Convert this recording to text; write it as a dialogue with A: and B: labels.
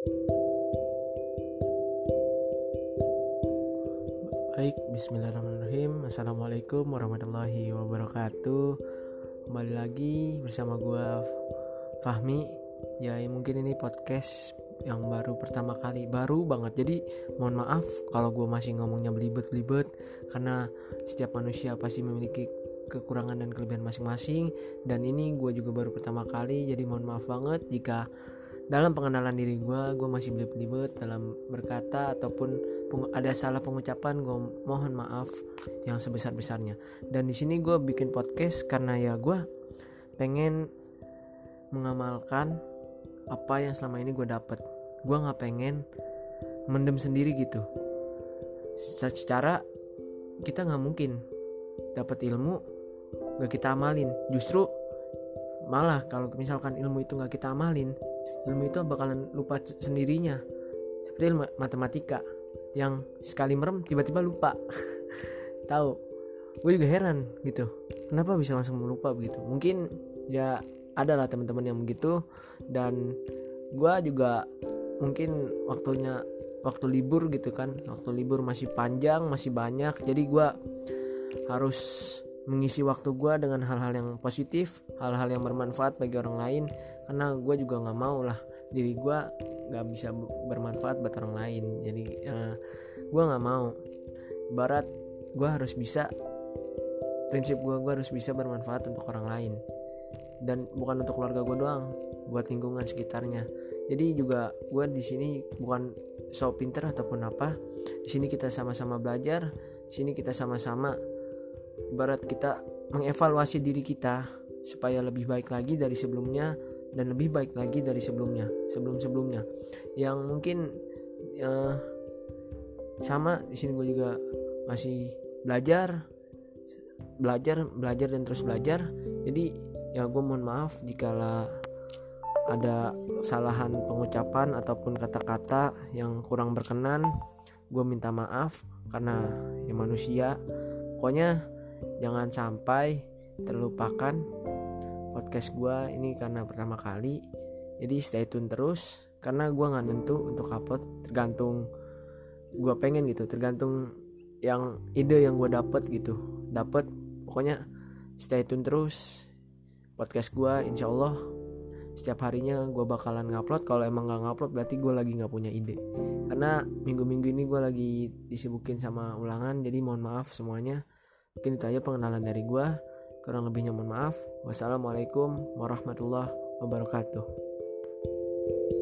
A: Baik, bismillahirrahmanirrahim. Assalamualaikum warahmatullahi wabarakatuh. Kembali lagi bersama gue Fahmi. Ya mungkin ini podcast yang baru pertama kali. Baru banget, jadi mohon maaf kalau gue masih ngomongnya belibet-belibet Karena setiap manusia pasti memiliki kekurangan dan kelebihan masing-masing. Dan ini gue juga baru pertama kali Jadi mohon maaf banget jika dalam pengenalan diri gue gue masih belibet-belibet dalam berkata ataupun ada salah pengucapan gue mohon maaf yang sebesar besarnya dan di sini gue bikin podcast karena ya gue pengen mengamalkan apa yang selama ini gue dapet. Gue nggak pengen mendem sendiri gitu. Secara kita nggak mungkin dapat ilmu gak kita amalin. Justru malah kalau misalkan ilmu itu nggak kita amalin ilmu itu bakalan lupa sendirinya. Seperti ilmu matematika yang sekali merem tiba-tiba lupa. Tahu? Gue juga heran gitu. Kenapa bisa langsung lupa begitu? Mungkin ya adalah teman-teman yang begitu dan gue juga mungkin waktunya waktu libur gitu kan. Waktu libur masih panjang masih banyak. Jadi gue harus mengisi waktu gue dengan hal-hal yang positif hal-hal yang bermanfaat bagi orang lain. Karena gue juga nggak mau lah diri gue nggak bisa bermanfaat buat orang lain. Jadi uh, eh, gue nggak mau. Barat gue harus bisa prinsip gue gue harus bisa bermanfaat untuk orang lain. Dan bukan untuk keluarga gue doang buat lingkungan sekitarnya. Jadi juga gue di sini bukan so pinter ataupun apa. Di sini kita sama-sama belajar di sini kita sama-sama ibarat kita mengevaluasi diri kita supaya lebih baik lagi dari sebelumnya dan lebih baik lagi dari sebelumnya sebelum-sebelumnya. Yang mungkin uh, sama di sini gue juga masih belajar belajar belajar dan terus belajar. Jadi ya gue mohon maaf jika ada kesalahan pengucapan ataupun kata-kata yang kurang berkenan. Gue minta maaf karena ya manusia. Pokoknya jangan sampai terlupakan podcast gue ini karena pertama kali. Jadi stay tune terus karena gue nggak nentu untuk upload tergantung gue pengen gitu tergantung yang ide yang gue dapet gitu. Dapet pokoknya stay tune terus podcast gue insya Allah setiap harinya gue bakalan ngupload. Kalau emang nggak ngupload berarti gue lagi nggak punya ide. Karena minggu-minggu ini gue lagi disibukin sama ulangan jadi mohon maaf semuanya Mungkin itu aja pengenalan dari gue. Kurang lebihnya mohon maaf. Wassalamualaikum warahmatullahi wabarakatuh. thank you